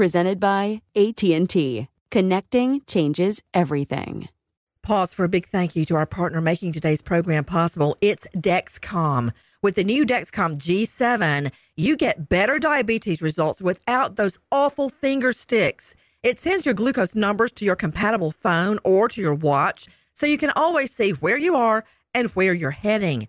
Presented by AT&T. Connecting changes everything. Pause for a big thank you to our partner making today's program possible. It's Dexcom. With the new Dexcom G7, you get better diabetes results without those awful finger sticks. It sends your glucose numbers to your compatible phone or to your watch so you can always see where you are and where you're heading.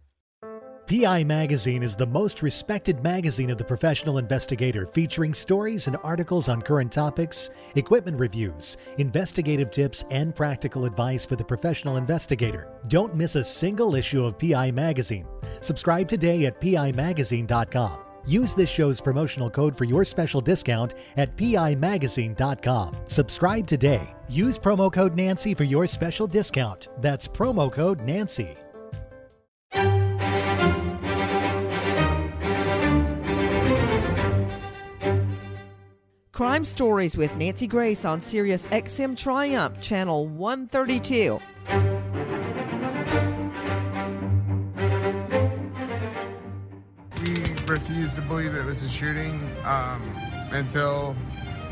PI Magazine is the most respected magazine of the professional investigator, featuring stories and articles on current topics, equipment reviews, investigative tips, and practical advice for the professional investigator. Don't miss a single issue of PI Magazine. Subscribe today at PIMagazine.com. Use this show's promotional code for your special discount at PIMagazine.com. Subscribe today. Use promo code Nancy for your special discount. That's promo code Nancy. Crime Stories with Nancy Grace on Sirius XM Triumph, Channel 132. We refused to believe it was a shooting um, until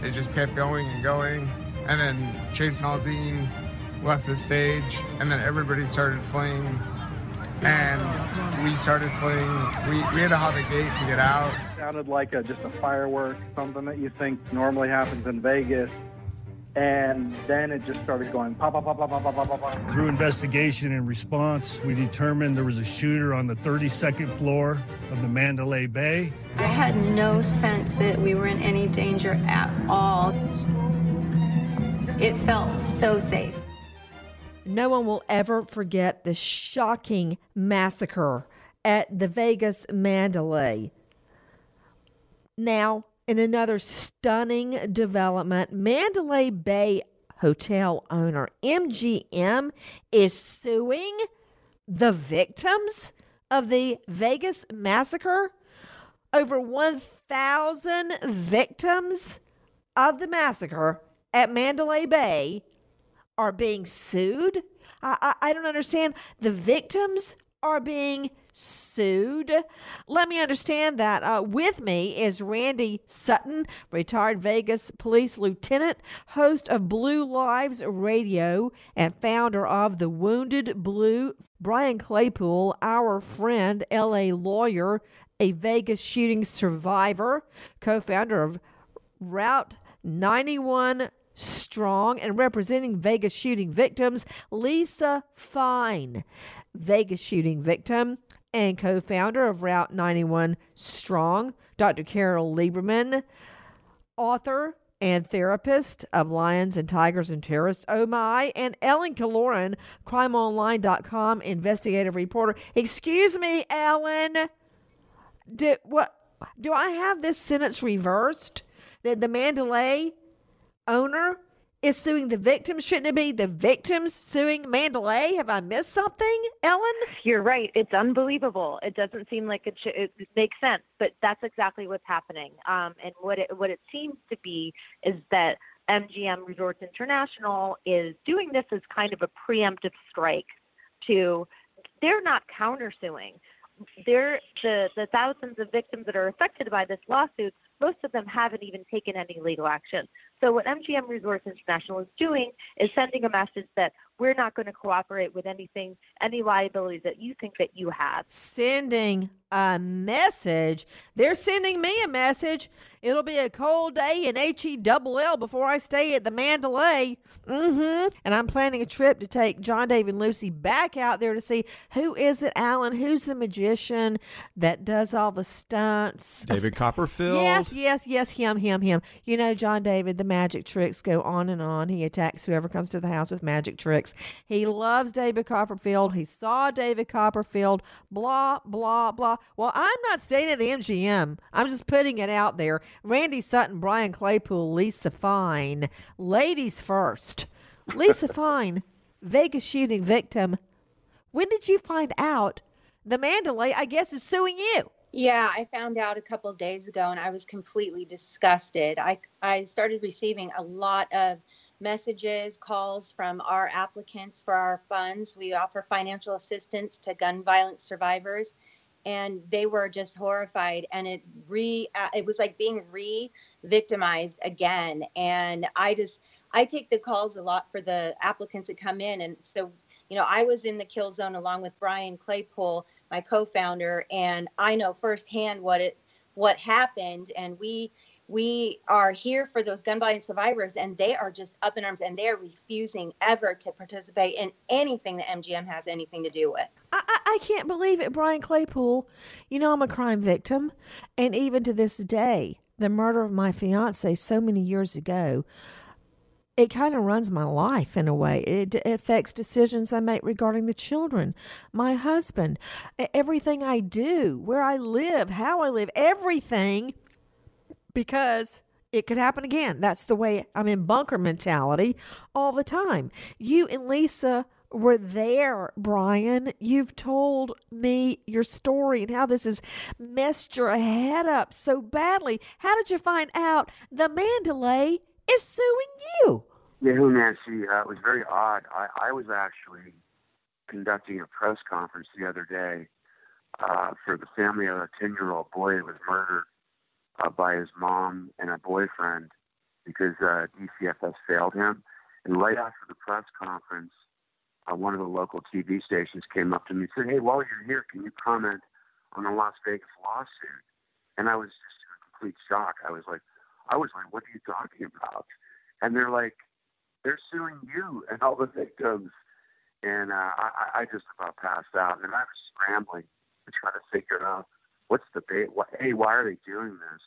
it just kept going and going. And then Jason Aldean left the stage, and then everybody started fleeing. And we started fleeing. We, we had to hop a gate to get out. Sounded like a, just a firework, something that you think normally happens in Vegas. And then it just started going pop, pop, pop, pop, pop, pop, pop, pop. Through investigation and response, we determined there was a shooter on the 32nd floor of the Mandalay Bay. I had no sense that we were in any danger at all. It felt so safe. No one will ever forget the shocking massacre at the Vegas Mandalay. Now, in another stunning development, Mandalay Bay hotel owner MGM is suing the victims of the Vegas massacre. Over 1,000 victims of the massacre at Mandalay Bay are being sued. I, I, I don't understand. The victims are being sued. Let me understand that. Uh, with me is Randy Sutton, retired Vegas police lieutenant, host of Blue Lives Radio, and founder of the Wounded Blue. Brian Claypool, our friend, LA lawyer, a Vegas shooting survivor, co founder of Route 91 Strong and representing Vegas shooting victims, Lisa Fine, Vegas shooting victim and co founder of Route 91 Strong, Dr. Carol Lieberman, author and therapist of Lions and Tigers and Terrorists, Oh My, and Ellen Killoran, crimeonline.com investigative reporter. Excuse me, Ellen. Do, what, do I have this sentence reversed? That the Mandalay owner is suing the victims? Shouldn't it be the victims suing Mandalay? Have I missed something, Ellen? You're right. It's unbelievable. It doesn't seem like it, should, it makes sense, but that's exactly what's happening. Um, and what it what it seems to be is that MGM Resorts International is doing this as kind of a preemptive strike to. They're not countersuing. They're the the thousands of victims that are affected by this lawsuit. Most of them haven't even taken any legal action. So what MGM Resorts International is doing is sending a message that we're not going to cooperate with anything, any liabilities that you think that you have. Sending a message. They're sending me a message. It'll be a cold day in H E double L before I stay at the Mandalay. Mm-hmm. And I'm planning a trip to take John David and Lucy back out there to see who is it, Alan? Who's the magician that does all the stunts? David Copperfield. Yes, yes, yes, him, him, him. You know, John David, the magic tricks go on and on. He attacks whoever comes to the house with magic tricks. He loves David Copperfield. He saw David Copperfield. Blah, blah, blah. Well, I'm not staying at the MGM. I'm just putting it out there. Randy Sutton, Brian Claypool, Lisa Fine. Ladies first. Lisa Fine, Vegas shooting victim. When did you find out the Mandalay, I guess, is suing you? Yeah, I found out a couple of days ago and I was completely disgusted. I, I started receiving a lot of messages, calls from our applicants for our funds. We offer financial assistance to gun violence survivors and they were just horrified and it re uh, it was like being re-victimized again and I just I take the calls a lot for the applicants that come in and so you know, I was in the kill zone along with Brian Claypool, my co-founder, and I know firsthand what it what happened. And we we are here for those gun violence survivors, and they are just up in arms, and they are refusing ever to participate in anything that MGM has anything to do with. I, I, I can't believe it, Brian Claypool. You know, I'm a crime victim, and even to this day, the murder of my fiance so many years ago it kind of runs my life in a way. It, it, affects decisions I make regarding the children, my husband, everything I do, where I live, how I live, everything, because it could happen again. That's the way I'm in bunker mentality all the time. You and Lisa were there, Brian. You've told me your story and how this has messed your head up so badly. How did you find out the Mandalay is suing you? Yeah, Nancy? Uh, it was very odd. I, I was actually conducting a press conference the other day uh, for the family of a 10 year old boy who was murdered uh, by his mom and a boyfriend because uh, DCFS failed him. And right after the press conference, uh, one of the local TV stations came up to me and said, Hey, while you're here, can you comment on the Las Vegas lawsuit? And I was just in complete shock. I was like, I was like, what are you talking about? And they're like, they're suing you and all the victims. And uh, I, I just about passed out, and I was scrambling to try to figure out what's the ba- what, a why are they doing this,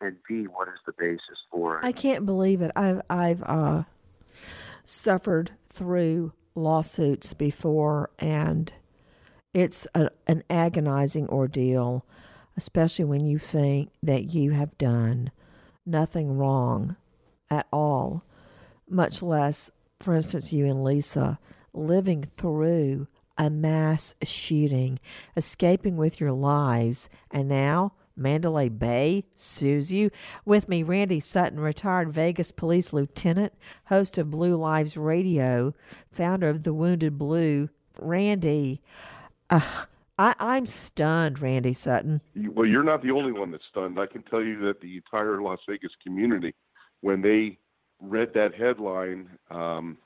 and b what is the basis for it. I can't believe it. I've I've uh, suffered through lawsuits before, and it's a, an agonizing ordeal, especially when you think that you have done nothing wrong at all much less, for instance, you and Lisa living through a mass shooting, escaping with your lives, and now Mandalay Bay sues you. With me, Randy Sutton, retired Vegas police lieutenant, host of Blue Lives Radio, founder of The Wounded Blue. Randy, uh, I, I'm stunned, Randy Sutton. Well, you're not the only one that's stunned. I can tell you that the entire Las Vegas community, when they read that headline um,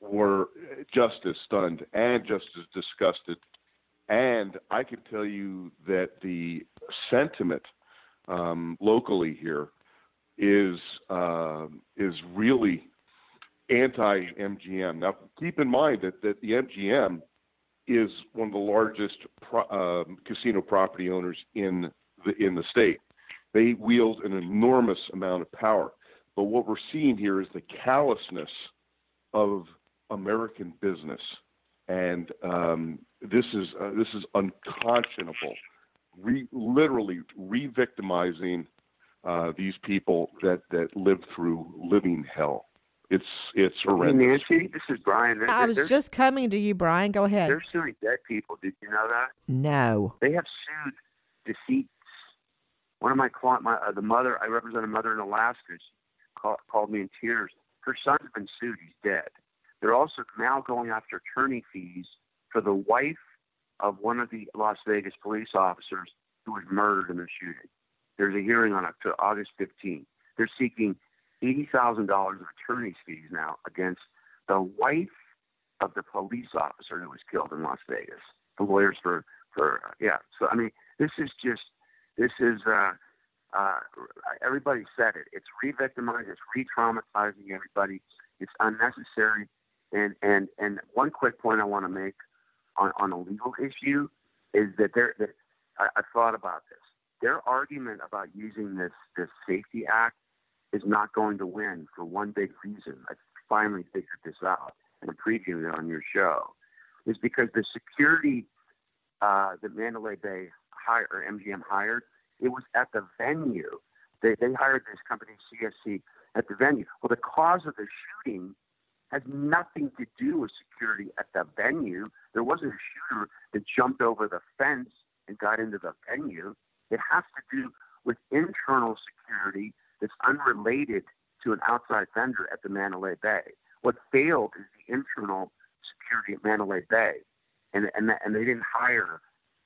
were just as stunned and just as disgusted. And I can tell you that the sentiment um, locally here is uh, is really anti-MGM. Now, keep in mind that, that the MGM is one of the largest pro, um, casino property owners in the in the state. They wield an enormous amount of power. But what we're seeing here is the callousness of American business, and um, this is uh, this is unconscionable. Re- literally re-victimizing uh, these people that that live through living hell. It's it's Hey, horrendous. Nancy, this is Brian. They're, I was they're, just coming to you, Brian. Go ahead. they're suing dead people. Did you know that? No. They have sued deceased. One of my client, my uh, the mother, I represent a mother in Alaska. She call, called me in tears. Her son's been sued. He's dead. They're also now going after attorney fees for the wife of one of the Las Vegas police officers who was murdered in the shooting. There's a hearing on August 15th. They're seeking $80,000 of attorney's fees now against the wife of the police officer who was killed in Las Vegas. The lawyers for, for yeah. So, I mean, this is just, this is, uh, uh, everybody said it. It's re-victimizing, it's re-traumatizing everybody. It's unnecessary. And, and, and one quick point I want to make on, on a legal issue is that there, that I, I thought about this. Their argument about using this, this safety act is not going to win for one big reason. I finally figured this out and I'm previewing it on your show. Is because the security uh, that Mandalay Bay hired or MGM hired, it was at the venue. They, they hired this company CSC at the venue. Well, the cause of the shooting has nothing to do with security at the venue. There wasn't a shooter that jumped over the fence and got into the venue. It has to do with internal security that's unrelated to an outside vendor at the Mandalay Bay. What failed is the internal security at Mandalay Bay, and and and they didn't hire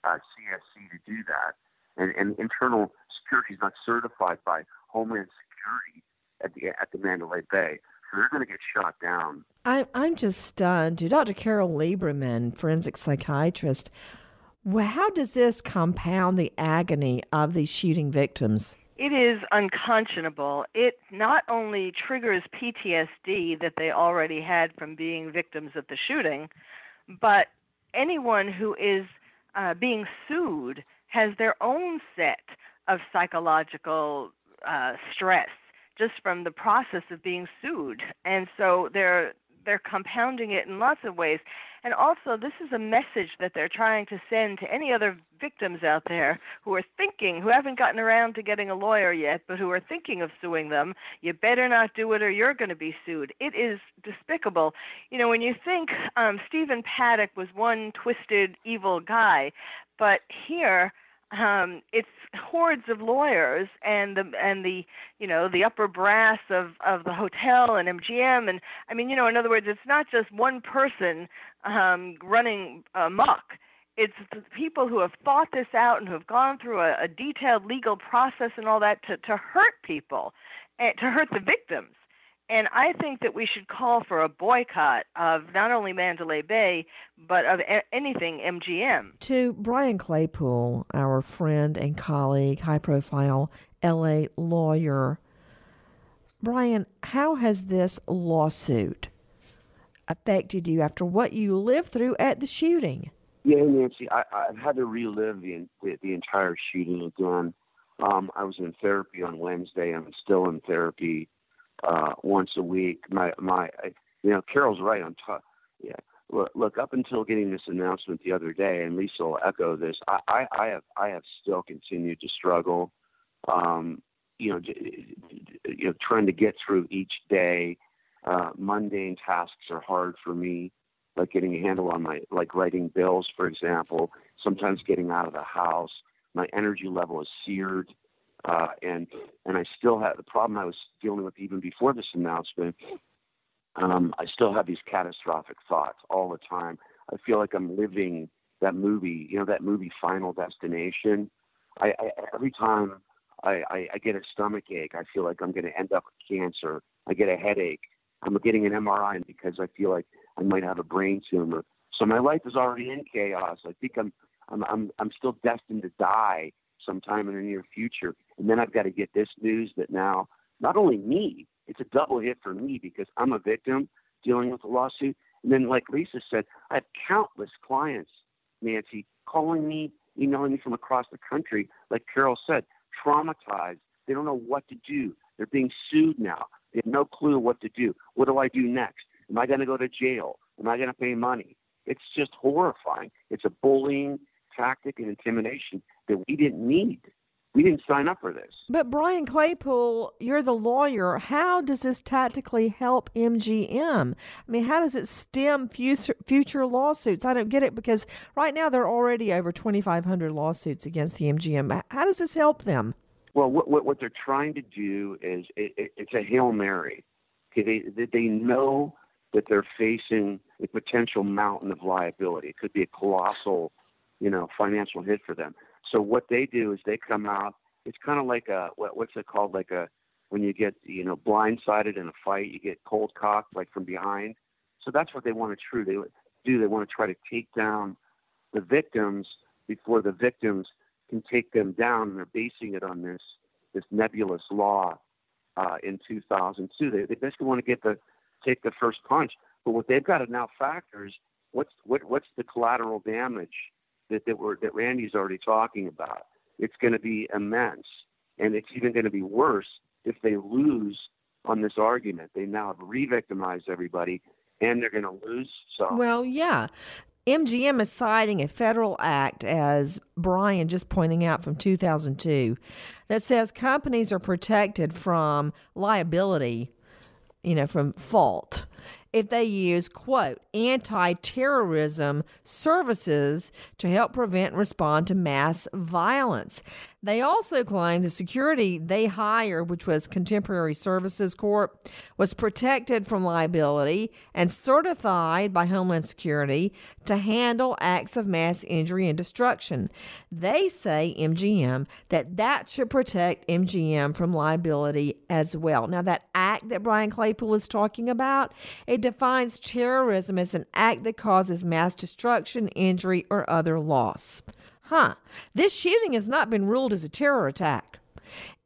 uh, CSC to do that. And, and internal security is not certified by Homeland Security at the at the Mandalay Bay, they're going to get shot down. I'm I'm just stunned. To Dr. Carol Lieberman, forensic psychiatrist, well, how does this compound the agony of these shooting victims? It is unconscionable. It not only triggers PTSD that they already had from being victims of the shooting, but anyone who is uh, being sued has their own set of psychological uh, stress just from the process of being sued, and so they're they're compounding it in lots of ways. And also, this is a message that they're trying to send to any other victims out there who are thinking, who haven't gotten around to getting a lawyer yet, but who are thinking of suing them. You better not do it or you're going to be sued. It is despicable. You know, when you think um, Stephen Paddock was one twisted, evil guy, but here, um, it's hordes of lawyers and the and the you know the upper brass of of the hotel and MGM and I mean you know in other words it's not just one person um, running amok. It's the people who have thought this out and who have gone through a, a detailed legal process and all that to to hurt people, and to hurt the victims. And I think that we should call for a boycott of not only Mandalay Bay, but of a- anything MGM. To Brian Claypool, our friend and colleague, high profile LA lawyer. Brian, how has this lawsuit affected you after what you lived through at the shooting? Yeah, Nancy, I, I've had to relive the, the the entire shooting again. Um, I was in therapy on Wednesday. I'm still in therapy uh, once a week. My my, I, you know, Carol's right on top. Yeah, look, up until getting this announcement the other day, and Lisa will echo this. I, I, I have I have still continued to struggle. Um, you know, you know, trying to get through each day. Uh, mundane tasks are hard for me, like getting a handle on my, like writing bills, for example. Sometimes getting out of the house. My energy level is seared, uh, and and I still have the problem I was dealing with even before this announcement. Um, I still have these catastrophic thoughts all the time. I feel like I'm living that movie, you know, that movie Final Destination. I, I every time I, I, I get a stomach ache, I feel like I'm going to end up with cancer. I get a headache. I'm getting an MRI because I feel like I might have a brain tumor. So my life is already in chaos. I think I'm I'm I'm I'm still destined to die sometime in the near future. And then I've got to get this news that now not only me, it's a double hit for me because I'm a victim dealing with a lawsuit. And then, like Lisa said, I have countless clients, Nancy, calling me, emailing me from across the country, like Carol said, traumatized. They don't know what to do. They're being sued now. They have no clue what to do. What do I do next? Am I going to go to jail? Am I going to pay money? It's just horrifying. It's a bullying tactic and intimidation that we didn't need. We didn't sign up for this. But Brian Claypool, you're the lawyer. How does this tactically help MGM? I mean, how does it stem future, future lawsuits? I don't get it because right now there are already over 2,500 lawsuits against the MGM. How does this help them? Well, what, what, what they're trying to do is it, it, it's a hail mary. Okay, they they know that they're facing a potential mountain of liability. It could be a colossal, you know, financial hit for them. So what they do is they come out. It's kind of like a what, what's it called? Like a when you get you know blindsided in a fight, you get cold cocked like from behind. So that's what they want to true they do. They want to try to take down the victims before the victims can take them down, and they're basing it on this this nebulous law uh, in 2002. They, they basically want to get the take the first punch. But what they've got to now factor is what's what, what's the collateral damage that that, we're, that Randy's already talking about. It's going to be immense, and it's even going to be worse if they lose on this argument. They now have re-victimized everybody, and they're going to lose. So well, yeah. MGM is citing a federal act, as Brian just pointing out from 2002, that says companies are protected from liability, you know, from fault if they use, quote, anti terrorism services to help prevent and respond to mass violence. They also claim the security they hired, which was Contemporary Services Corp, was protected from liability and certified by Homeland Security to handle acts of mass injury and destruction. They say MGM that that should protect MGM from liability as well. Now that act that Brian Claypool is talking about, it defines terrorism as an act that causes mass destruction, injury, or other loss huh, this shooting has not been ruled as a terror attack.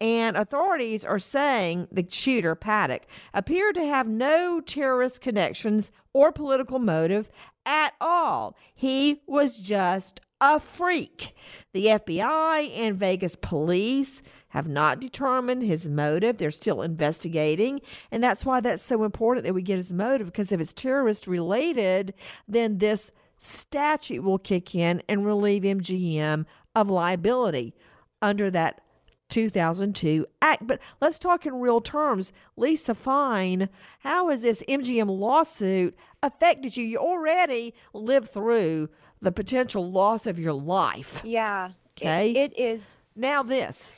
And authorities are saying the shooter, Paddock, appeared to have no terrorist connections or political motive at all. He was just a freak. The FBI and Vegas police have not determined his motive. They're still investigating. And that's why that's so important that we get his motive because if it's terrorist related, then this statute will kick in and relieve MGM of liability under that 2002 Act. But let's talk in real terms. Lisa Fine, how has this MGM lawsuit affected you? You already lived through the potential loss of your life. Yeah. Okay. it, it is. Now, this.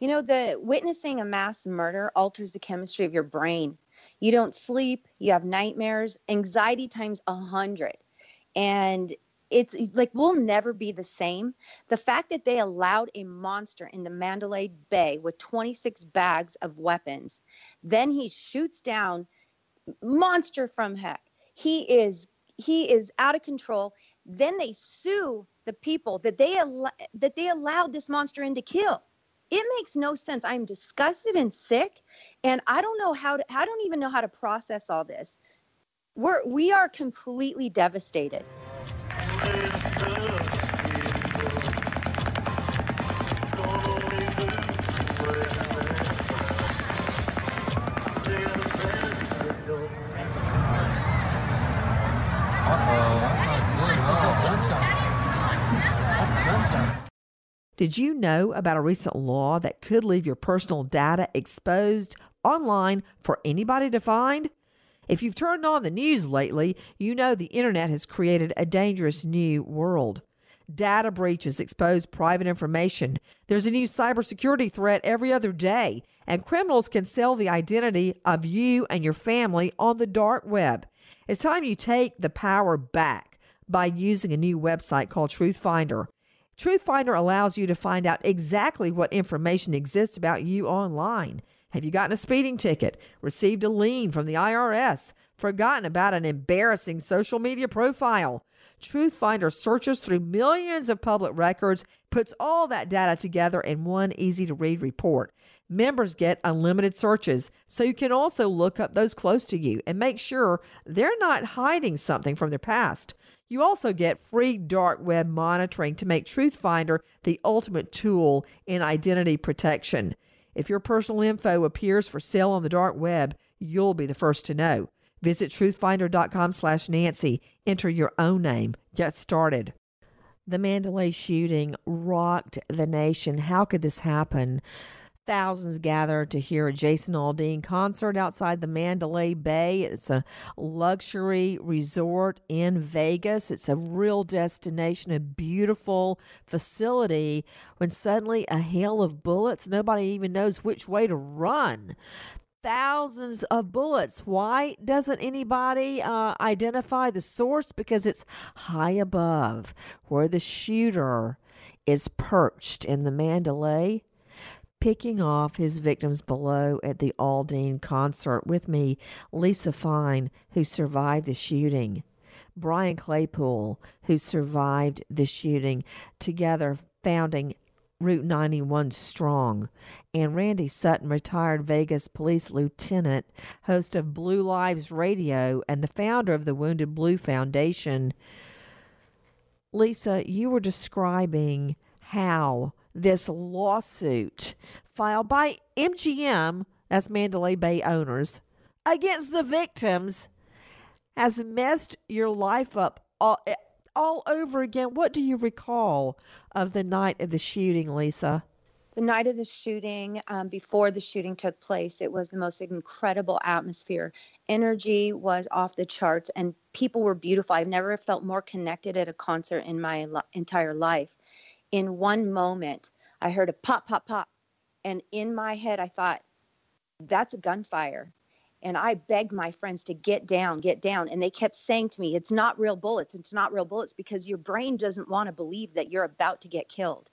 You know, the witnessing a mass murder alters the chemistry of your brain. You don't sleep, you have nightmares, anxiety times a hundred and it's like we'll never be the same. The fact that they allowed a monster into Mandalay Bay with 26 bags of weapons, then he shoots down monster from heck. He is he is out of control. Then they sue the people that they al- that they allowed this monster in to kill. It makes no sense. I'm disgusted and sick, and I don't know how to. I don't even know how to process all this we're we are completely devastated. Did you know about a recent law that could leave your personal data exposed online for anybody to find? If you've turned on the news lately, you know the internet has created a dangerous new world. Data breaches expose private information. There's a new cybersecurity threat every other day, and criminals can sell the identity of you and your family on the dark web. It's time you take the power back by using a new website called Truthfinder. Truthfinder allows you to find out exactly what information exists about you online. Have you gotten a speeding ticket? Received a lien from the IRS? forgotten about an embarrassing social media profile. Truthfinder searches through millions of public records, puts all that data together in one easy to read report. Members get unlimited searches, so you can also look up those close to you and make sure they're not hiding something from their past. You also get free dark web monitoring to make Truthfinder the ultimate tool in identity protection. If your personal info appears for sale on the dark web, you'll be the first to know. Visit truthfinder.com slash Nancy. Enter your own name. Get started. The Mandalay shooting rocked the nation. How could this happen? Thousands gathered to hear a Jason Aldean concert outside the Mandalay Bay. It's a luxury resort in Vegas. It's a real destination, a beautiful facility. When suddenly a hail of bullets, nobody even knows which way to run thousands of bullets. Why doesn't anybody uh, identify the source? Because it's high above where the shooter is perched in the Mandalay, picking off his victims below at the Aldean concert. With me, Lisa Fine, who survived the shooting. Brian Claypool, who survived the shooting, together founding Route 91 Strong, and Randy Sutton, retired Vegas police lieutenant, host of Blue Lives Radio, and the founder of the Wounded Blue Foundation. Lisa, you were describing how this lawsuit filed by MGM, as Mandalay Bay owners, against the victims has messed your life up all, all over again. What do you recall of the night of the shooting, Lisa? The night of the shooting, um, before the shooting took place, it was the most incredible atmosphere. Energy was off the charts, and people were beautiful. I've never felt more connected at a concert in my entire life. In one moment, I heard a pop, pop, pop. And in my head, I thought, that's a gunfire and I begged my friends to get down, get down. And they kept saying to me, It's not real bullets. It's not real bullets because your brain doesn't want to believe that you're about to get killed.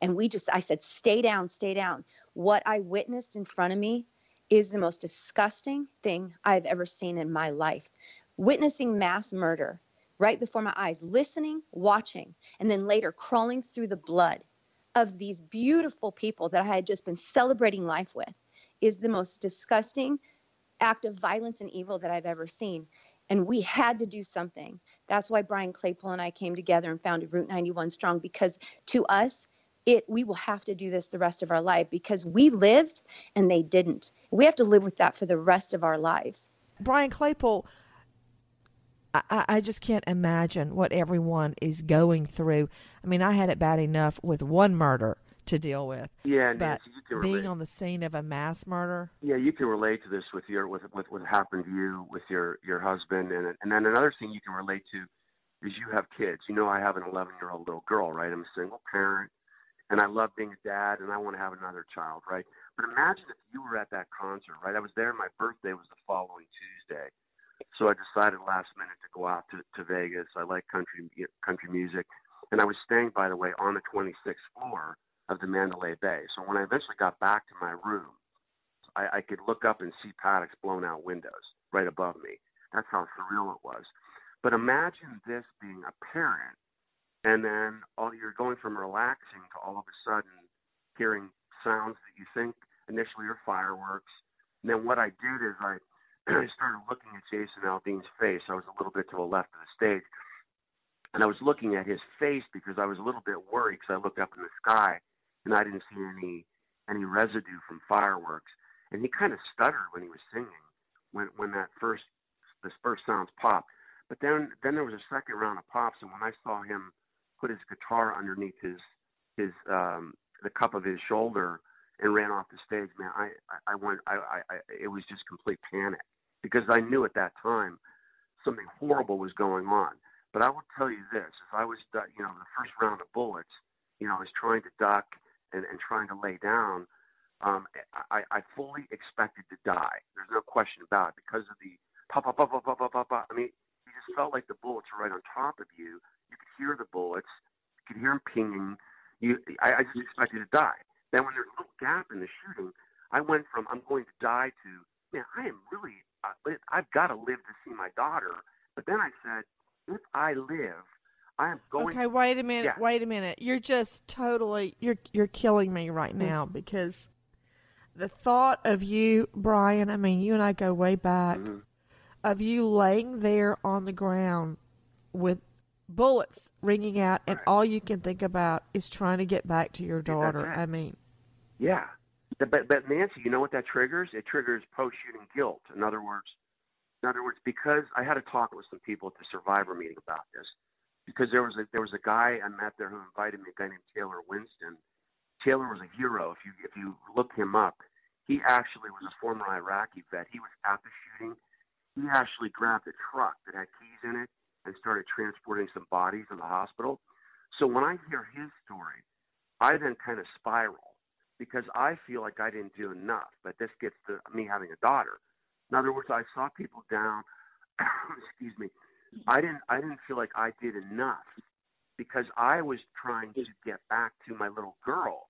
And we just, I said, Stay down, stay down. What I witnessed in front of me is the most disgusting thing I've ever seen in my life. Witnessing mass murder right before my eyes, listening, watching, and then later crawling through the blood of these beautiful people that I had just been celebrating life with is the most disgusting act of violence and evil that I've ever seen. And we had to do something. That's why Brian Claypool and I came together and founded Route 91 Strong because to us, it we will have to do this the rest of our life because we lived and they didn't. We have to live with that for the rest of our lives. Brian Claypool, I, I just can't imagine what everyone is going through. I mean, I had it bad enough with one murder to deal with. Yeah, but Nancy, you can being on the scene of a mass murder. Yeah, you can relate to this with your with with what happened to you with your your husband, and and then another thing you can relate to is you have kids. You know, I have an 11 year old little girl, right? I'm a single parent, and I love being a dad, and I want to have another child, right? But imagine if you were at that concert, right? I was there. My birthday was the following Tuesday, so I decided last minute to go out to to Vegas. I like country country music, and I was staying, by the way, on the 26th floor of the Mandalay Bay. So when I eventually got back to my room, I, I could look up and see paddocks blown out windows right above me. That's how surreal it was. But imagine this being a parent, and then all you're going from relaxing to all of a sudden hearing sounds that you think initially are fireworks. And then what I did is I, I started looking at Jason Aldean's face. I was a little bit to the left of the stage, and I was looking at his face because I was a little bit worried because I looked up in the sky and I didn't see any any residue from fireworks. And he kind of stuttered when he was singing when when that first this first sounds popped. But then then there was a second round of pops, and when I saw him put his guitar underneath his his um, the cup of his shoulder and ran off the stage, man, I I, I went I, I, I it was just complete panic because I knew at that time something horrible was going on. But I will tell you this: if I was, you know, the first round of bullets, you know, I was trying to duck and, and trying to lay down, um, I, I fully expected to die. There's no question about it because of the pop, pop, pop, pop, pop, pop, pop, pop. I mean, you just felt like the bullets were right on top of you. You could hear the bullets. You could hear them pinging. You, I, I just expected to die. Then when there's a little gap in the shooting, I went from I'm going to die to man, I am really I've got to live to see my daughter. But then I said, if I live, I am going. Okay, wait a minute. Yeah. Wait a minute. You're just totally you're you're killing me right Mm. now because the thought of you, Brian. I mean, you and I go way back. Mm-hmm. Of you laying there on the ground with bullets ringing out, and all you can think about is trying to get back to your daughter. I mean, Yeah. But, but Nancy, you know what that triggers? It triggers post shooting guilt. In other words, in other words, because I had a talk with some people at the survivor meeting about this. Because there was a there was a guy I met there who invited me, a guy named Taylor Winston. Taylor was a hero. If you if you look him up, he actually was a former Iraqi vet. He was at the shooting. He actually grabbed a truck that had keys in it and started transporting some bodies to the hospital. So when I hear his story, I then kind of spiral because I feel like I didn't do enough. But this gets to me having a daughter. In other words, I saw people down. excuse me. I didn't. I didn't feel like I did enough because I was trying to get back to my little girl,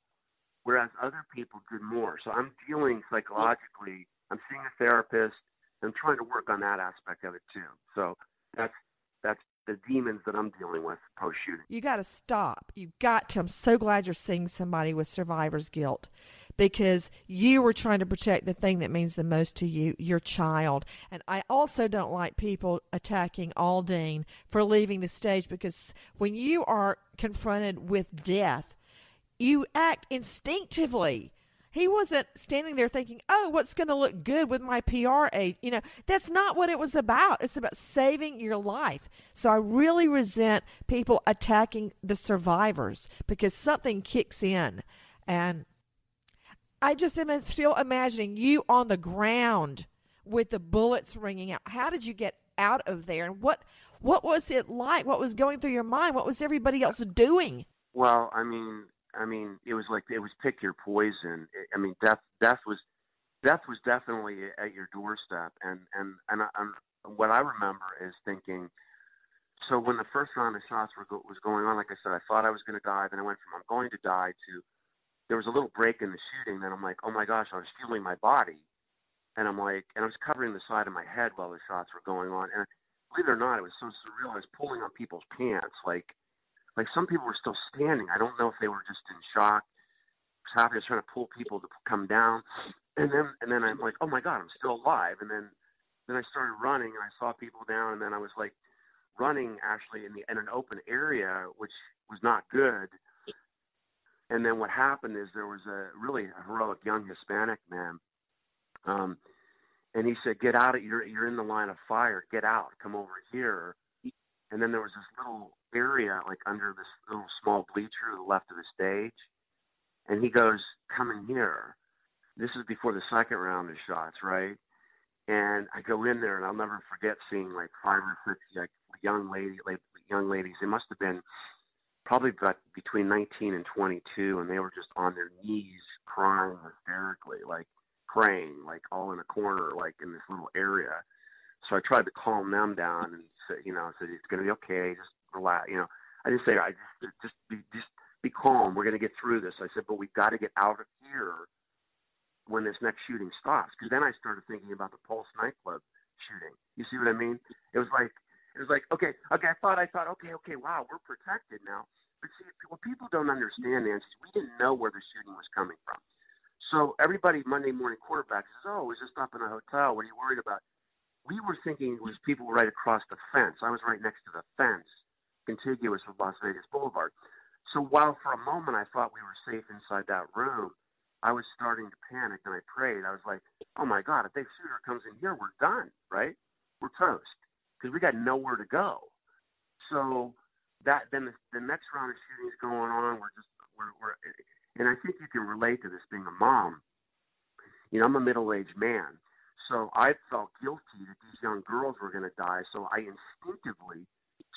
whereas other people did more. So I'm dealing psychologically. I'm seeing a therapist. I'm trying to work on that aspect of it too. So that's that's the demons that I'm dealing with post shooting. you got to stop. You got to. I'm so glad you're seeing somebody with survivor's guilt because you were trying to protect the thing that means the most to you, your child. And I also don't like people attacking Aldean for leaving the stage because when you are confronted with death, you act instinctively. He wasn't standing there thinking, "Oh, what's going to look good with my PR aid?" You know, that's not what it was about. It's about saving your life. So I really resent people attacking the survivors because something kicks in, and I just am still imagining you on the ground with the bullets ringing out. How did you get out of there, and what what was it like? What was going through your mind? What was everybody else doing? Well, I mean, I mean, it was like it was pick your poison. I mean, death, death was, death was definitely at your doorstep. And and and, I, what I remember is thinking. So when the first round of shots were go, was going on, like I said, I thought I was going to die. Then I went from I'm going to die to there was a little break in the shooting. Then I'm like, oh my gosh, I was feeling my body, and I'm like, and I was covering the side of my head while the shots were going on. And believe it or not, it was so surreal. I was pulling on people's pants, like like some people were still standing. I don't know if they were just in shock. Happy. I was trying to pull people to come down, and then and then I'm like, oh my god, I'm still alive. And then then I started running, and I saw people down, and then I was like running actually in the in an open area, which was not good. And then what happened is there was a really heroic young Hispanic man, um, and he said, "Get out! Of, you're you're in the line of fire. Get out! Come over here." And then there was this little area like under this little small bleacher to the left of the stage, and he goes, "Come in here." This is before the second round of shots, right? And I go in there, and I'll never forget seeing like five or six like young lady, like young ladies. They must have been probably about between 19 and 22, and they were just on their knees crying hysterically, like praying, like all in a corner, like in this little area. So I tried to calm them down and say, you know, I said it's going to be okay, just relax. You know, I didn't say I just just be just be calm. We're going to get through this. I said, but we've got to get out of here when this next shooting stops. Because then I started thinking about the Pulse nightclub shooting. You see what I mean? It was like it was like okay, okay. I thought I thought okay, okay. Wow, we're protected now. But see, what people don't understand, Nancy, we didn't know where the shooting was coming from. So everybody Monday morning quarterback says, "Oh, was just up in a hotel. What are you worried about?" We were thinking it was people right across the fence. I was right next to the fence, contiguous with Las Vegas Boulevard. So while for a moment I thought we were safe inside that room, I was starting to panic and I prayed. I was like, "Oh my God, if that shooter comes in here, we're done, right? We're toast because we got nowhere to go." So that then the, the next round of shootings going on, we're just we're, we're and I think you can relate to this being a mom. You know, I'm a middle-aged man, so I felt guilty that these young girls were going to die. So I instinctively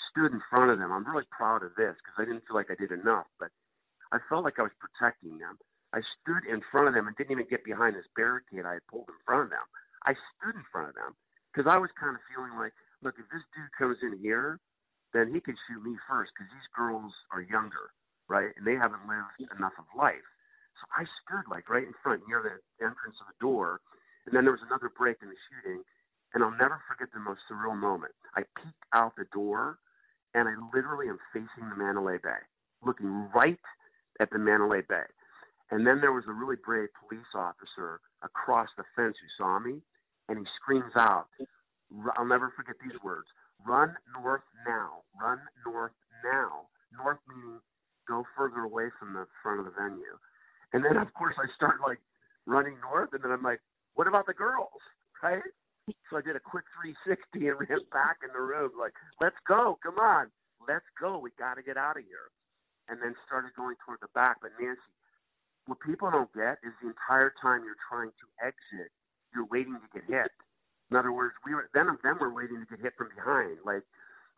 stood in front of them. I'm really proud of this because I didn't feel like I did enough, but I felt like I was protecting them. I stood in front of them and didn't even get behind this barricade I had pulled in front of them. I stood in front of them because I was kind of feeling like, look, if this dude comes in here, then he can shoot me first because these girls are younger, right? And they haven't lived enough of life. So I stood like right in front near the entrance of the door. And then there was another break in the shooting. And I'll never forget the most surreal moment. I peeked out the door, and I literally am facing the Mandalay Bay, looking right at the Mandalay Bay. And then there was a really brave police officer across the fence who saw me, and he screams out, I'll never forget these words run north now, run north now. North meaning go further away from the front of the venue. And then, of course, I start like running north, and then I'm like, what about the girls, right? So I did a quick 360 and ran back in the room, like, let's go, come on, let's go, we got to get out of here. And then started going toward the back. But Nancy, what people don't get is the entire time you're trying to exit, you're waiting to get hit. In other words, we were then then we're waiting to get hit from behind, like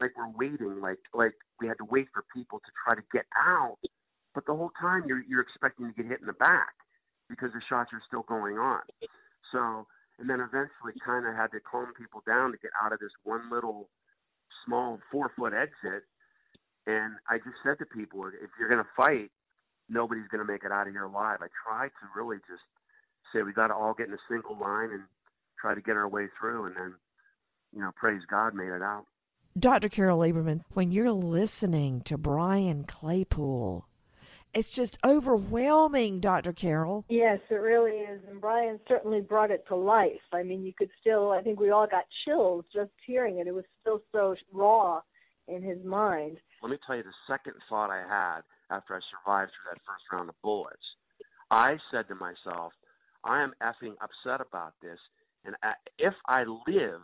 like we're waiting, like like we had to wait for people to try to get out. But the whole time you're you're expecting to get hit in the back because the shots are still going on. So and then eventually kind of had to calm people down to get out of this one little small four foot exit. And I just said to people, if you're going to fight, nobody's going to make it out of here alive. I tried to really just say we got to all get in a single line and try to get our way through, and then, you know, praise God, made it out. Dr. Carol Lieberman, when you're listening to Brian Claypool, it's just overwhelming, Dr. Carol. Yes, it really is. And Brian certainly brought it to life. I mean, you could still, I think we all got chills just hearing it. It was still so raw in his mind. Let me tell you the second thought I had after I survived through that first round of bullets. I said to myself, I am effing upset about this. And if I live,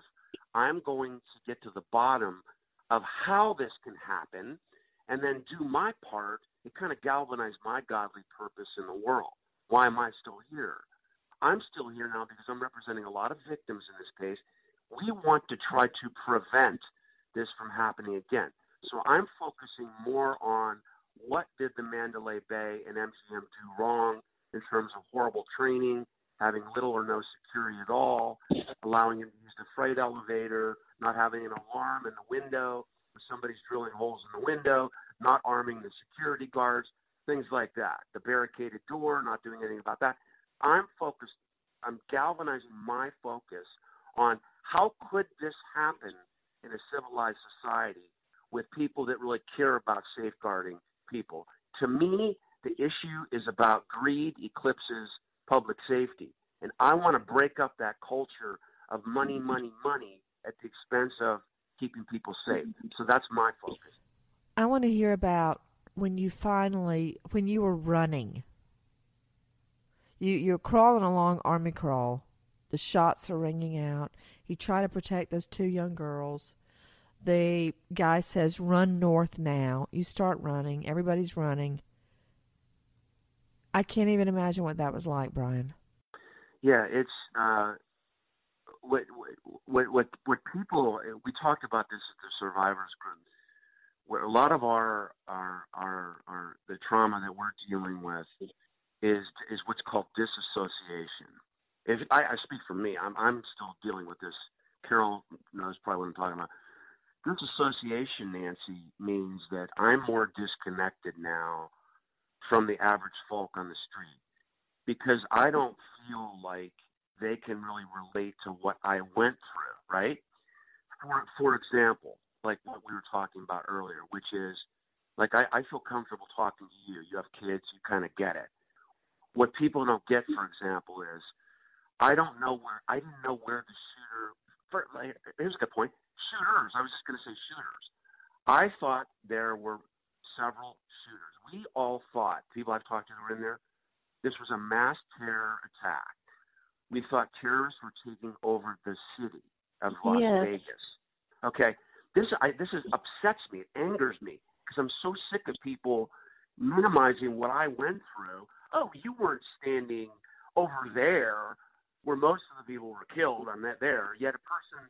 I'm going to get to the bottom of how this can happen and then do my part it kind of galvanized my godly purpose in the world. Why am I still here? I'm still here now because I'm representing a lot of victims in this case. We want to try to prevent this from happening again. So I'm focusing more on what did the Mandalay Bay and MGM do wrong in terms of horrible training, having little or no security at all, allowing him to use the freight elevator, not having an alarm in the window, somebody's drilling holes in the window, not arming the security guards, things like that. The barricaded door, not doing anything about that. I'm focused, I'm galvanizing my focus on how could this happen in a civilized society with people that really care about safeguarding people. To me, the issue is about greed eclipses public safety. And I want to break up that culture of money, money, money at the expense of keeping people safe. So that's my focus. I want to hear about when you finally when you were running. You you're crawling along army crawl. The shots are ringing out. You try to protect those two young girls. The guy says, "Run north now." You start running. Everybody's running. I can't even imagine what that was like, Brian. Yeah, it's uh, what what what what people. We talked about this at the survivors group where a lot of our our our, our the trauma that we're dealing with is is what's called disassociation. If I, I speak for me, I'm I'm still dealing with this. Carol knows probably what I'm talking about. Disassociation, Nancy, means that I'm more disconnected now from the average folk on the street because I don't feel like they can really relate to what I went through, right? For for example, like what we were talking about earlier, which is like I, I feel comfortable talking to you. You have kids, you kind of get it. What people don't get, for example, is I don't know where I didn't know where the shooter. For, like, here's a good point. Shooters. I was just going to say shooters. I thought there were several shooters. We all thought people I've talked to were in there. This was a mass terror attack. We thought terrorists were taking over the city of Las yes. Vegas. Okay, this I, this is upsets me. It angers me because I'm so sick of people minimizing what I went through. Oh, you weren't standing over there where most of the people were killed I'm that there. Yet a person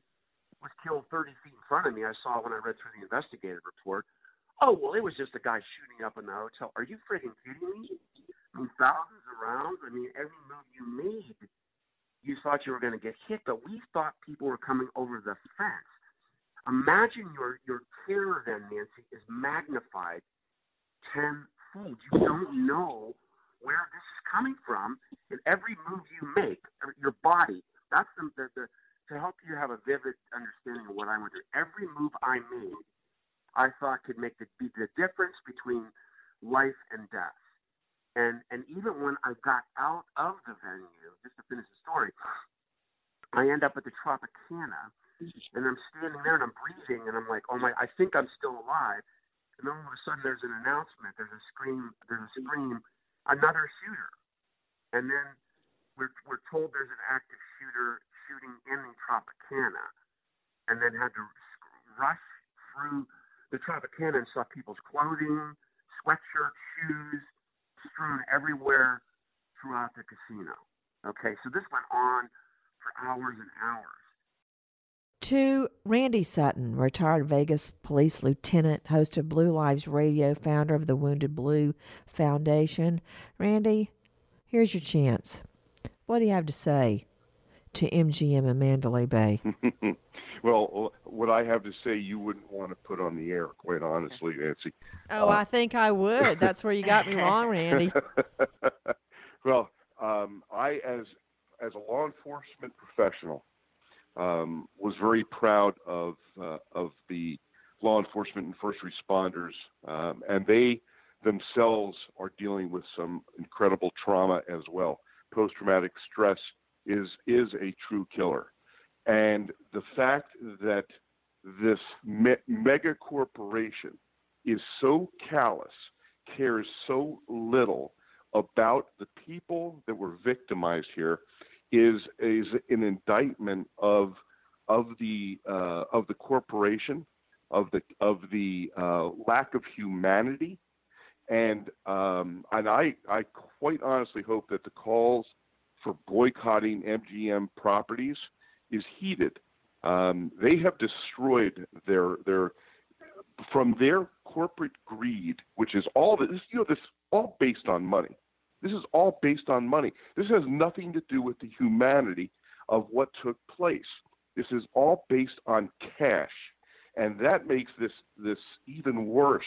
was killed 30 feet in front of me. I saw when I read through the investigative report. Oh, well, it was just a guy shooting up in the hotel. Are you freaking kidding me? I mean, thousands of rounds. I mean, every move you made, you thought you were going to get hit, but we thought people were coming over the fence. Imagine your your terror then, Nancy, is magnified tenfold. You don't know where this is coming from, and every move you make, er, your body. That's the the the, to help you have a vivid understanding of what I went through, every move I made, I thought could make the, be the difference between life and death. And and even when I got out of the venue, just to finish the story, I end up at the Tropicana, and I'm standing there and I'm breathing, and I'm like, oh my, I think I'm still alive. And then all of a sudden, there's an announcement. There's a scream. There's a scream. Another shooter. And then we're we're told there's an active shooter shooting in the Tropicana, and then had to rush through the Tropicana and saw people's clothing, sweatshirts, shoes strewn everywhere throughout the casino. Okay, so this went on for hours and hours. To Randy Sutton, retired Vegas police lieutenant, host of Blue Lives Radio, founder of the Wounded Blue Foundation. Randy, here's your chance. What do you have to say to MGM and Mandalay Bay? well, what I have to say, you wouldn't want to put on the air, quite honestly, Nancy. Oh, I think I would. That's where you got me wrong, Randy. well, um, I, as as a law enforcement professional, um, was very proud of uh, of the law enforcement and first responders, um, and they themselves are dealing with some incredible trauma as well. Post traumatic stress is is a true killer, and the fact that this me- mega corporation is so callous, cares so little about the people that were victimized here, is is an indictment of of the uh, of the corporation, of the of the uh, lack of humanity, and um, and I I quite honestly hope that the calls for boycotting MGM properties is heated. Um, they have destroyed their their from their corporate greed, which is all this you know this all based on money. This is all based on money. This has nothing to do with the humanity of what took place. This is all based on cash, and that makes this this even worse.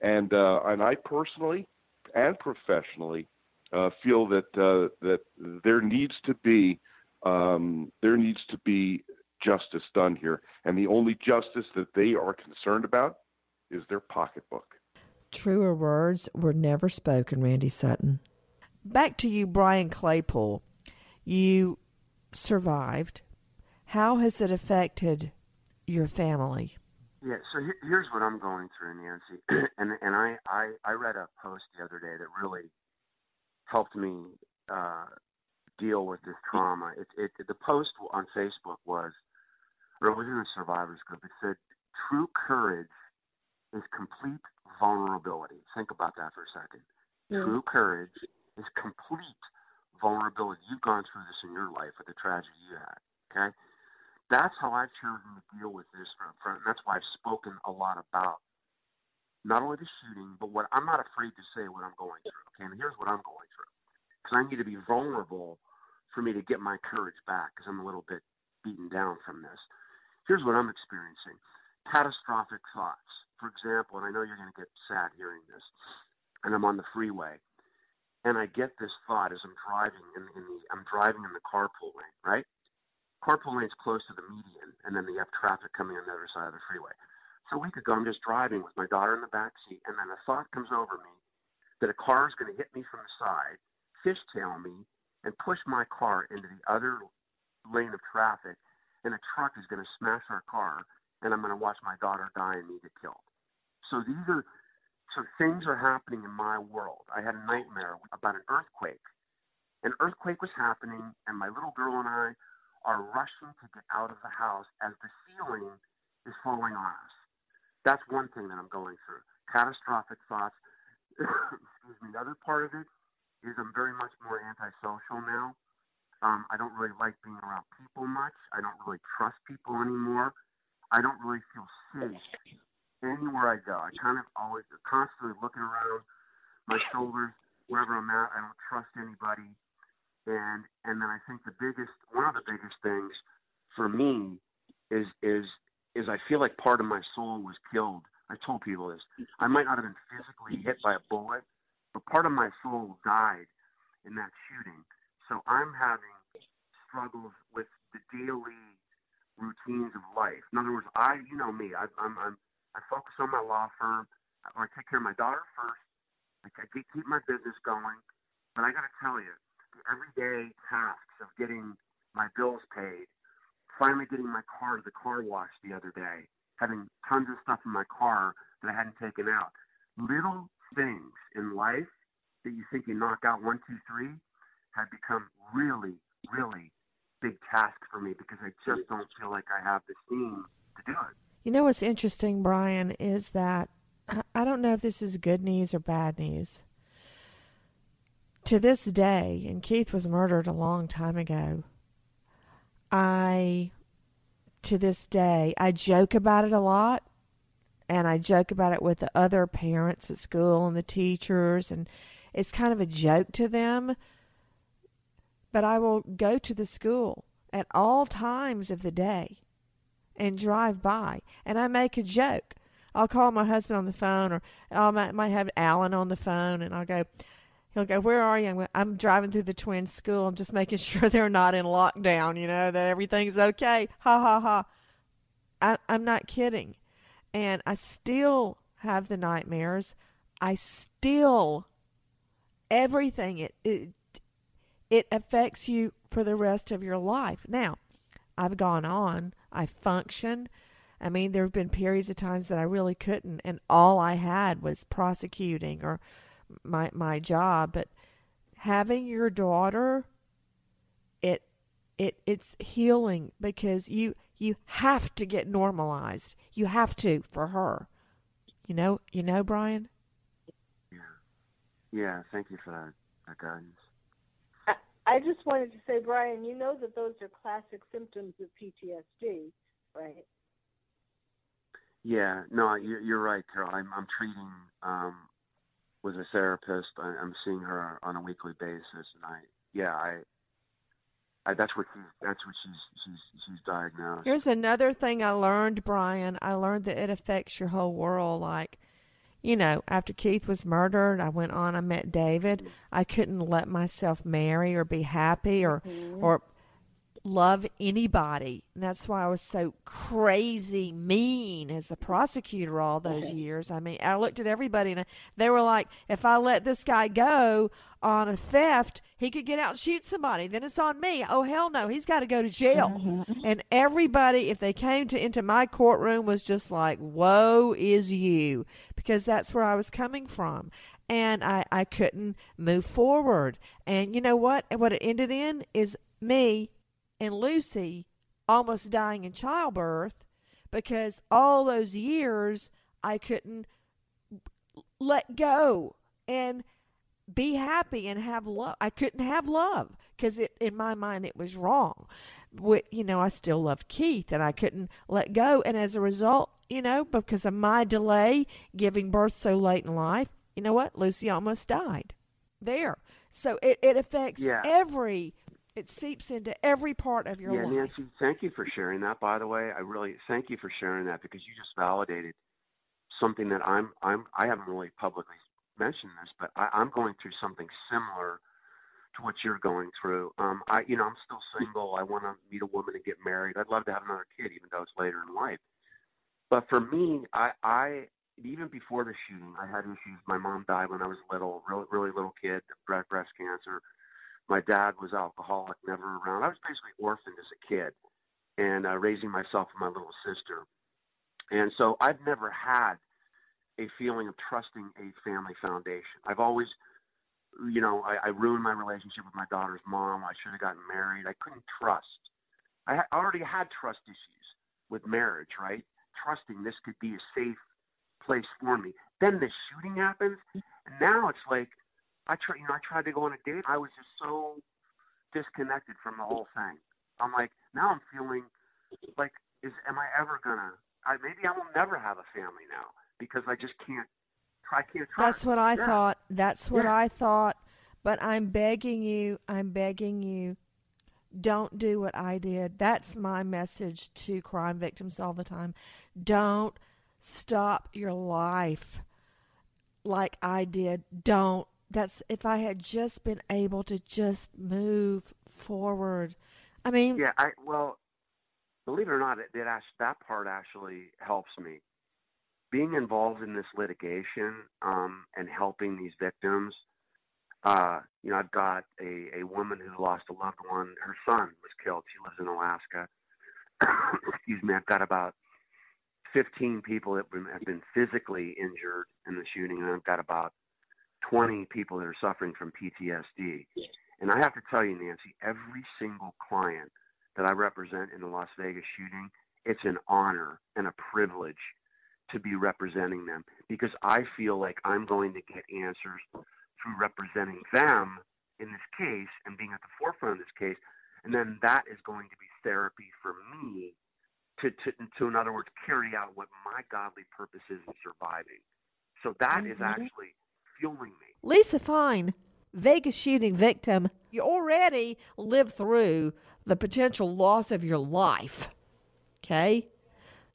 And uh, and I personally and professionally uh, feel that uh, that there needs to be um, there needs to be justice done here, and the only justice that they are concerned about is their pocketbook. Truer words were never spoken, Randy Sutton. Back to you, Brian Claypool. You survived. How has it affected your family? Yeah, so here's what I'm going through, Nancy, and and I, I I read a post the other day that really helped me uh, deal with this trauma. It, it the post on Facebook was, or it was in a survivors group. It said, "True courage is complete vulnerability." Think about that for a second. Yeah. True courage is complete vulnerability. You've gone through this in your life with the tragedy you had. Okay, that's how I've chosen to deal with this from front. And that's why I've spoken a lot about not only the shooting, but what I'm not afraid to say what I'm going through. Okay, and here's what I'm going through. Because I need to be vulnerable for me to get my courage back because I'm a little bit beaten down from this. Here's what I'm experiencing catastrophic thoughts. For example, and I know you're going to get sad hearing this, and I'm on the freeway and I get this thought as I'm driving in, in the I'm driving in the carpool lane, right? Carpool lane's close to the median, and then you have traffic coming on the other side of the freeway. So a week ago, I'm just driving with my daughter in the back seat, and then a thought comes over me that a car is going to hit me from the side, fishtail me, and push my car into the other lane of traffic, and a truck is going to smash our car, and I'm going to watch my daughter die and me get killed. So these are so things are happening in my world. I had a nightmare about an earthquake. An earthquake was happening, and my little girl and I are rushing to get out of the house as the ceiling is falling on us. That's one thing that I'm going through. Catastrophic thoughts. Excuse me. The other part of it is I'm very much more antisocial now. Um, I don't really like being around people much. I don't really trust people anymore. I don't really feel safe anywhere I go. I kind of always constantly looking around my shoulders wherever I'm at. I don't trust anybody, and and then I think the biggest one of the biggest things for me is is is I feel like part of my soul was killed. I told people this. I might not have been physically hit by a bullet, but part of my soul died in that shooting. So I'm having struggles with the daily routines of life. In other words, I, you know me, I, I'm, I'm, I focus on my law firm, or I take care of my daughter first. I, I keep keep my business going, but I got to tell you, the everyday tasks of getting my bills paid, finally getting my car to the car wash the other day, having tons of stuff in my car that I hadn't taken out. Little things in life that you think you knock out one, two, three have become really, really big tasks for me because I just don't feel like I have the steam to do it. You know what's interesting, Brian, is that I don't know if this is good news or bad news. To this day, and Keith was murdered a long time ago, I, to this day, I joke about it a lot. And I joke about it with the other parents at school and the teachers, and it's kind of a joke to them. But I will go to the school at all times of the day and drive by, and I make a joke. I'll call my husband on the phone, or I might, have Alan on the phone, and I'll go, he'll go, "Where are you?" I'm, I'm driving through the twin school. I'm just making sure they're not in lockdown. You know that everything's okay. Ha ha ha. I, I'm not kidding, and I still have the nightmares. I still everything it it it affects you for the rest of your life. Now, I've gone on. I function. I mean, there have been periods of times that I really couldn't, and all I had was prosecuting or my my job. But having your daughter, it it it's healing because you you have to get normalized. You have to for her. You know, you know, Brian. Yeah, yeah. Thank you for that, that guidance. I just wanted to say, Brian, you know that those are classic symptoms of PTSD, right? Yeah, no, you're, you're right, Carol. I'm, I'm treating um, with a therapist. I, I'm seeing her on a weekly basis, and I, yeah, I, I that's what she, that's what she's she's she's diagnosed. Here's another thing I learned, Brian. I learned that it affects your whole world. Like, you know, after Keith was murdered, I went on. I met David. I couldn't let myself marry or be happy or Mhm. or love anybody. And that's why I was so crazy mean as a prosecutor all those years. I mean, I looked at everybody and they were like, if I let this guy go on a theft, he could get out and shoot somebody. Then it's on me. Oh hell no, he's got to go to jail. Mm-hmm. And everybody, if they came to into my courtroom, was just like, "Woe is you," because that's where I was coming from, and I I couldn't move forward. And you know what? What it ended in is me and Lucy almost dying in childbirth because all those years I couldn't let go and be happy and have love. I couldn't have love because it in my mind it was wrong. You know, I still loved Keith and I couldn't let go. And as a result, you know, because of my delay giving birth so late in life, you know what? Lucy almost died there. So it, it affects Yeah. every, it seeps into every part of your yeah, life. Yeah, Nancy, thank you for sharing that. By the way, I really thank you for sharing that because you just validated something that I'm I'm I haven't really publicly mentioned this, but I, I'm going through something similar to what you're going through. Um, I you know I'm still single. I want to meet a woman and get married. I'd love to have another kid, even though it's later in life. But for me, I I even before the shooting, I had issues. My mom died when I was little, really really little kid, breast breast cancer. My dad was alcoholic, never around. I was basically orphaned as a kid, and uh, raising myself and my little sister. And so I've never had a feeling of trusting a family foundation. I've always, you know, I, I ruined my relationship with my daughter's mom. I should have gotten married. I couldn't trust. I ha- already had trust issues with marriage, right? Trusting this could be a safe place for me. Then the shooting happens, and now it's like I try, you know, I tried to go on a date. I was just so disconnected from the whole thing. I'm like, now I'm feeling like, is am I ever gonna? I, maybe I will never have a family now because I just can't. I can't trust. That's what I Yeah. thought. That's what Yeah. I thought. But I'm begging you, I'm begging you, don't do what I did. That's my message to crime victims all the time. Don't stop your life like I did. Don't. That's if I had just been able to just move forward. I mean, Yeah, I well, believe it or not, it, it that part actually helps me. Being involved in this litigation um, and helping these victims, uh, you know, I've got a, a woman who lost a loved one. Her son was killed. She lives in Alaska. Excuse me. I've got about 15 people that have been physically injured in the shooting, and I've got about 20 people that are suffering from PTSD. And I have to tell you, Nancy, every single client that I represent in the Las Vegas shooting, it's an honor and a privilege to be representing them because I feel like I'm going to get answers through representing them in this case and being at the forefront of this case. And then that is going to be therapy for me to, to, to in other words, carry out what my godly purpose is in surviving. So that mm-hmm. is actually fueling me. Lisa Fine, Vegas shooting victim, you already lived through the potential loss of your life. Okay?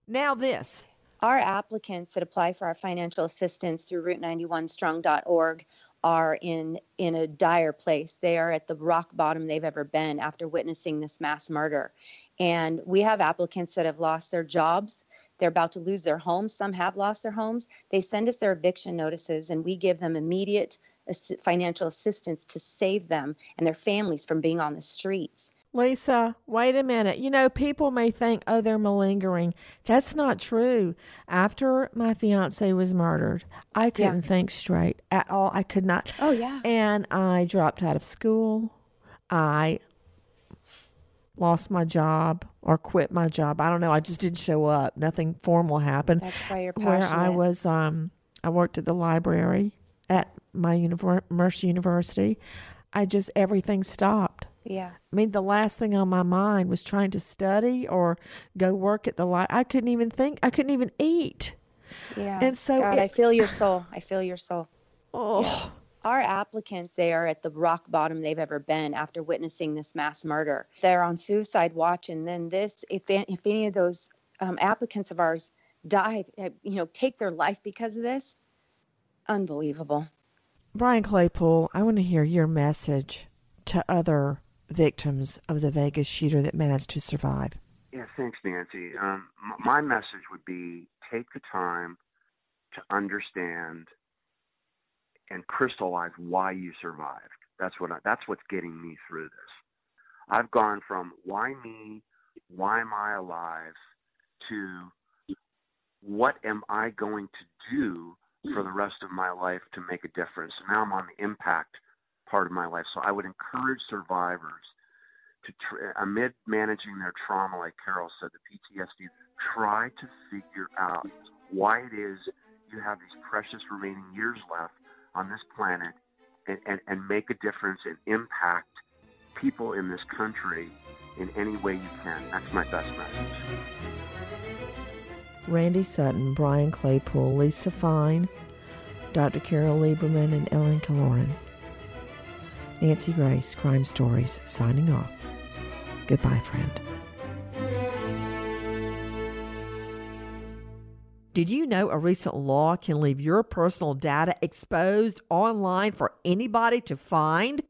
Now, this. Our applicants that apply for our financial assistance through Route91Strong.org are in in a dire place. They are at the rock bottom they've ever been after witnessing this mass murder. And we have applicants that have lost their jobs. They're about to lose their homes. Some have lost their homes. They send us their eviction notices, and we give them immediate financial assistance to save them and their families from being on the streets. Lisa, wait a minute. You know, people may think, oh, they're malingering. That's not true. After my fiance was murdered, I couldn't yeah. think straight at all. I could not. Oh, yeah. And I dropped out of school. I lost my job or quit my job. I don't know. I just didn't show up. Nothing formal happened. That's why you're passionate. Where I was, um, I worked at the library at my univer- Mercer University. I just everything stopped. Yeah. I mean, the last thing on my mind was trying to study or go work at the light. I couldn't even think. I couldn't even eat. Yeah. And so God, it, I feel your soul. I feel your soul. Oh. Yeah. Our applicants, they are at the rock bottom they've ever been after witnessing this mass murder. They're on suicide watch, and then this, if if any of those um, applicants of ours die, eh, you know, take their life because of this, unbelievable. Brian Claypool, I want to hear your message to other victims of the Vegas shooter that managed to survive? Yeah, thanks, Nancy. Um, my message would be take the time to understand and crystallize why you survived. That's what I, that's what's getting me through this. I've gone from why me, why am I alive, to what am I going to do for the rest of my life to make a difference. Now I'm on the impact part of my life. So I would encourage survivors to, tr- amid managing their trauma, like Carol said, the PTSD, try to figure out why it is you have these precious remaining years left on this planet and, and, and make a difference and impact people in this country in any way you can. That's my best message. Randy Sutton, Brian Claypool, Lisa Fine, Dr. Carol Lieberman, and Ellen Killoran. Nancy Grace, Crime Stories, signing off. Goodbye, friend. Did you know a recent law can leave your personal data exposed online for anybody to find?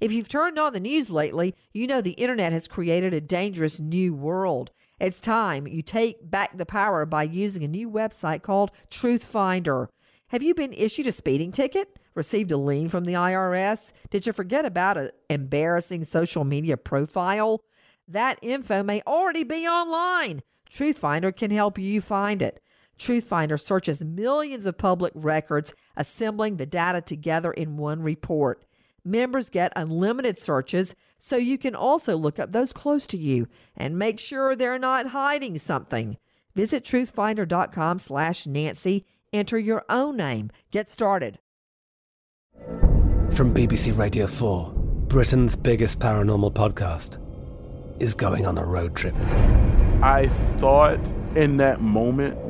If you've turned on the news lately, you know the internet has created a dangerous new world. It's time you take back the power by using a new website called Truth Finder. Have you been issued a speeding ticket? Received a lien from the IRS? Did you forget about an embarrassing social media profile? That info may already be online. Truthfinder can help you find it. Truthfinder searches millions of public records, assembling the data together in one report. Members get unlimited searches, so you can also look up those close to you and make sure they're not hiding something. Visit truthfinder.com slash Nancy. Enter your own name. Get started. From BBC Radio 4, Britain's biggest paranormal podcast is going on a road trip. I thought in that moment,